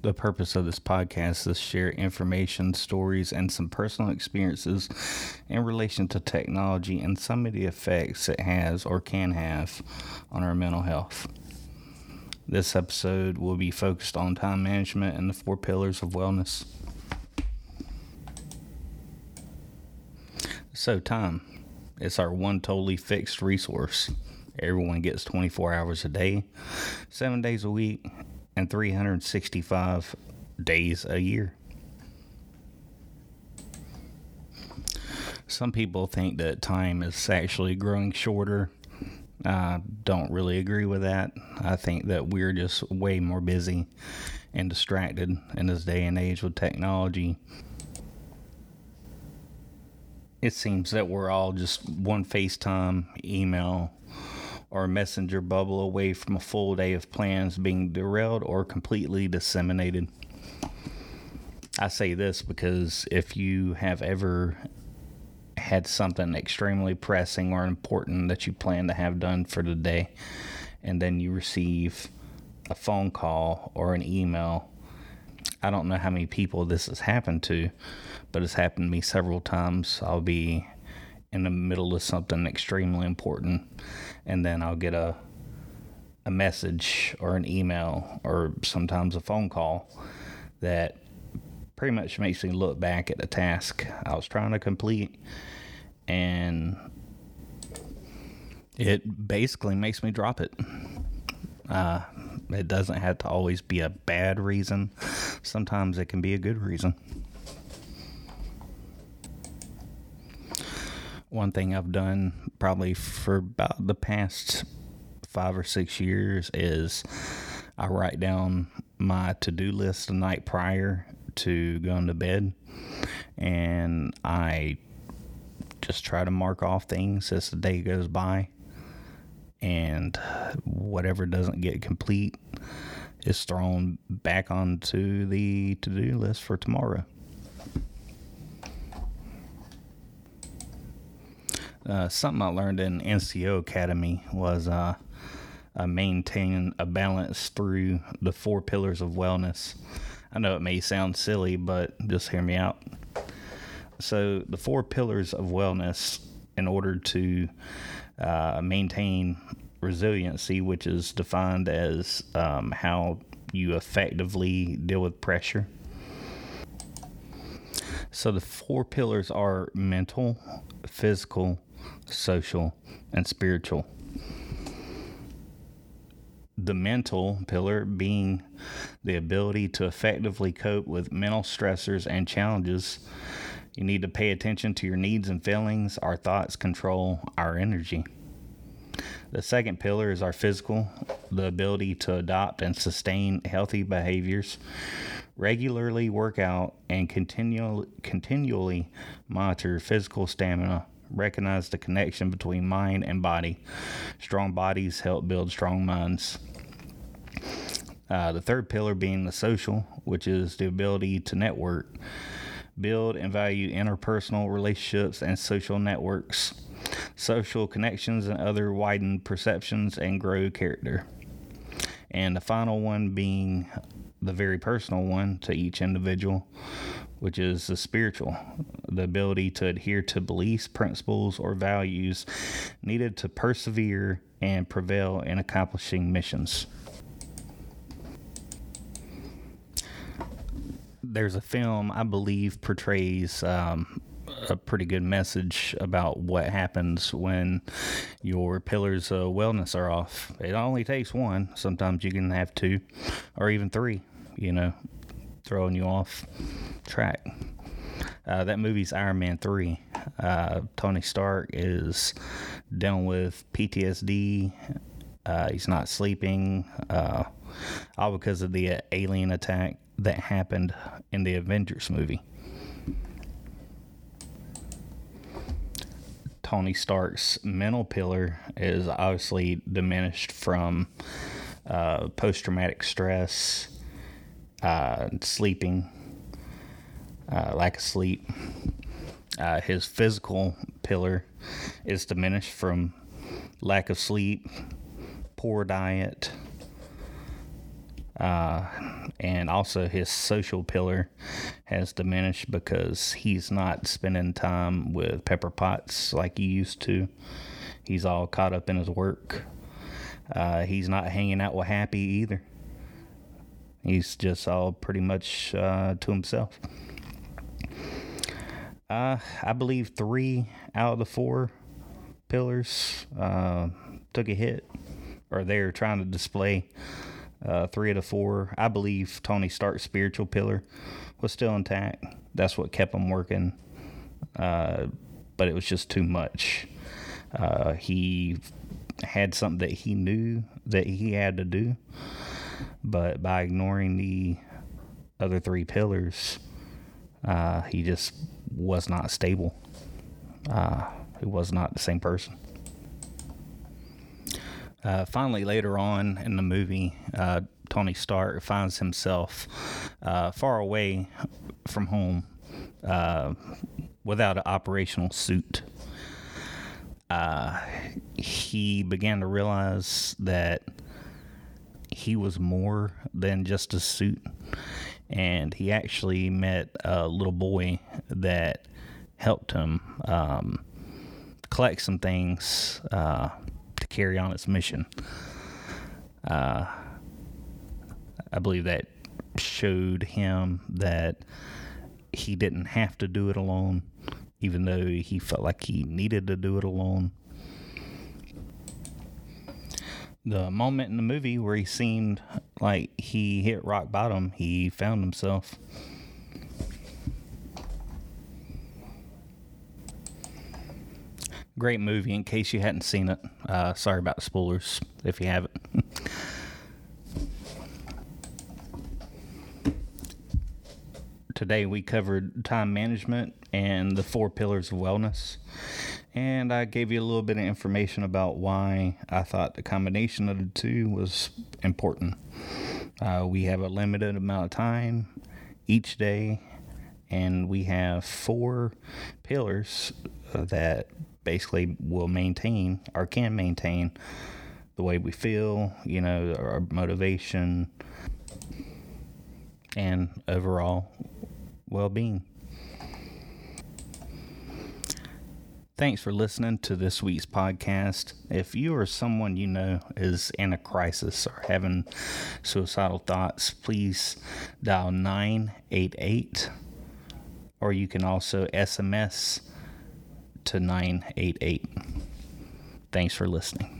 The purpose of this podcast is to share information, stories, and some personal experiences in relation to technology and some of the effects it has or can have on our mental health. This episode will be focused on time management and the four pillars of wellness. So, time. It's our one totally fixed resource. Everyone gets 24 hours a day, seven days a week, and 365 days a year. Some people think that time is actually growing shorter. I don't really agree with that. I think that we're just way more busy and distracted in this day and age with technology. It seems that we're all just one FaceTime, email, or messenger bubble away from a full day of plans being derailed or completely disseminated. I say this because if you have ever had something extremely pressing or important that you plan to have done for the day, and then you receive a phone call or an email, I don't know how many people this has happened to, but it's happened to me several times. I'll be in the middle of something extremely important and then I'll get a a message or an email or sometimes a phone call that pretty much makes me look back at the task I was trying to complete and it basically makes me drop it. Uh, it doesn't have to always be a bad reason. Sometimes it can be a good reason. One thing I've done probably for about the past five or six years is I write down my to do list the night prior to going to bed and I just try to mark off things as the day goes by and whatever doesn't get complete is thrown back onto the to do list for tomorrow. Uh, something I learned in NCO Academy was uh, uh, maintain a balance through the four pillars of wellness. I know it may sound silly, but just hear me out. So, the four pillars of wellness, in order to uh, maintain resiliency, which is defined as um, how you effectively deal with pressure. So, the four pillars are mental, physical, social, and spiritual. The mental pillar being the ability to effectively cope with mental stressors and challenges. You need to pay attention to your needs and feelings. Our thoughts control our energy. The second pillar is our physical, the ability to adopt and sustain healthy behaviors, regularly work out, and continually, continually monitor physical stamina recognize the connection between mind and body. Strong bodies help build strong minds. Uh, the third pillar being the social, which is the ability to network, build and value interpersonal relationships and social networks, social connections and other widened perceptions, and grow character. And the final one being the very personal one to each individual, which is the spiritual, the ability to adhere to beliefs, principles, or values needed to persevere and prevail in accomplishing missions. There's a film I believe portrays um, a pretty good message about what happens when your pillars of wellness are off. It only takes one. Sometimes you can have two or even three, you know, throwing you off track. Uh, that movie's Iron Man 3. Uh, Tony Stark is dealing with PTSD. Uh, he's not sleeping, uh, all because of the alien attack that happened in the Avengers movie. Tony Stark's mental pillar is obviously diminished from uh, post traumatic stress, uh, sleeping, uh, lack of sleep. Uh, his physical pillar is diminished from lack of sleep, poor diet, Uh, and also his social pillar has diminished because he's not spending time with Pepper Potts like he used to. He's all caught up in his work. Uh, he's not hanging out with Happy either. He's just all pretty much uh, to himself. Uh, I believe three out of the four pillars uh, took a hit, or they're trying to display uh, three of the four. I believe Tony Stark's spiritual pillar was still intact. That's what kept him working, uh, but it was just too much. Uh, he had something that he knew that he had to do, but by ignoring the other three pillars, uh, he just was not stable. Uh, he was not the same person. Uh, finally, later on in the movie, uh, Tony Stark finds himself uh, far away from home uh, without an operational suit. Uh, he began to realize that he was more than just a suit and he actually met a little boy that helped him um, collect some things uh, carry on its mission. Uh, I believe that showed him that he didn't have to do it alone, even though he felt like he needed to do it alone the moment in the movie where he seemed like he hit rock bottom, he found himself. Great movie in case you hadn't seen it. Uh, sorry about the spoilers if you haven't. Today we covered time management and the four pillars of wellness and I gave you a little bit of information about why I thought the combination of the two was important. Uh, we have a limited amount of time each day, and we have four pillars uh, that basically will maintain or can maintain the way we feel, you know, our motivation, and overall well being. Thanks for listening to this week's podcast. If you or someone you know is in a crisis or having suicidal thoughts, please dial 988 or you can also SMS to 988. Thanks for listening.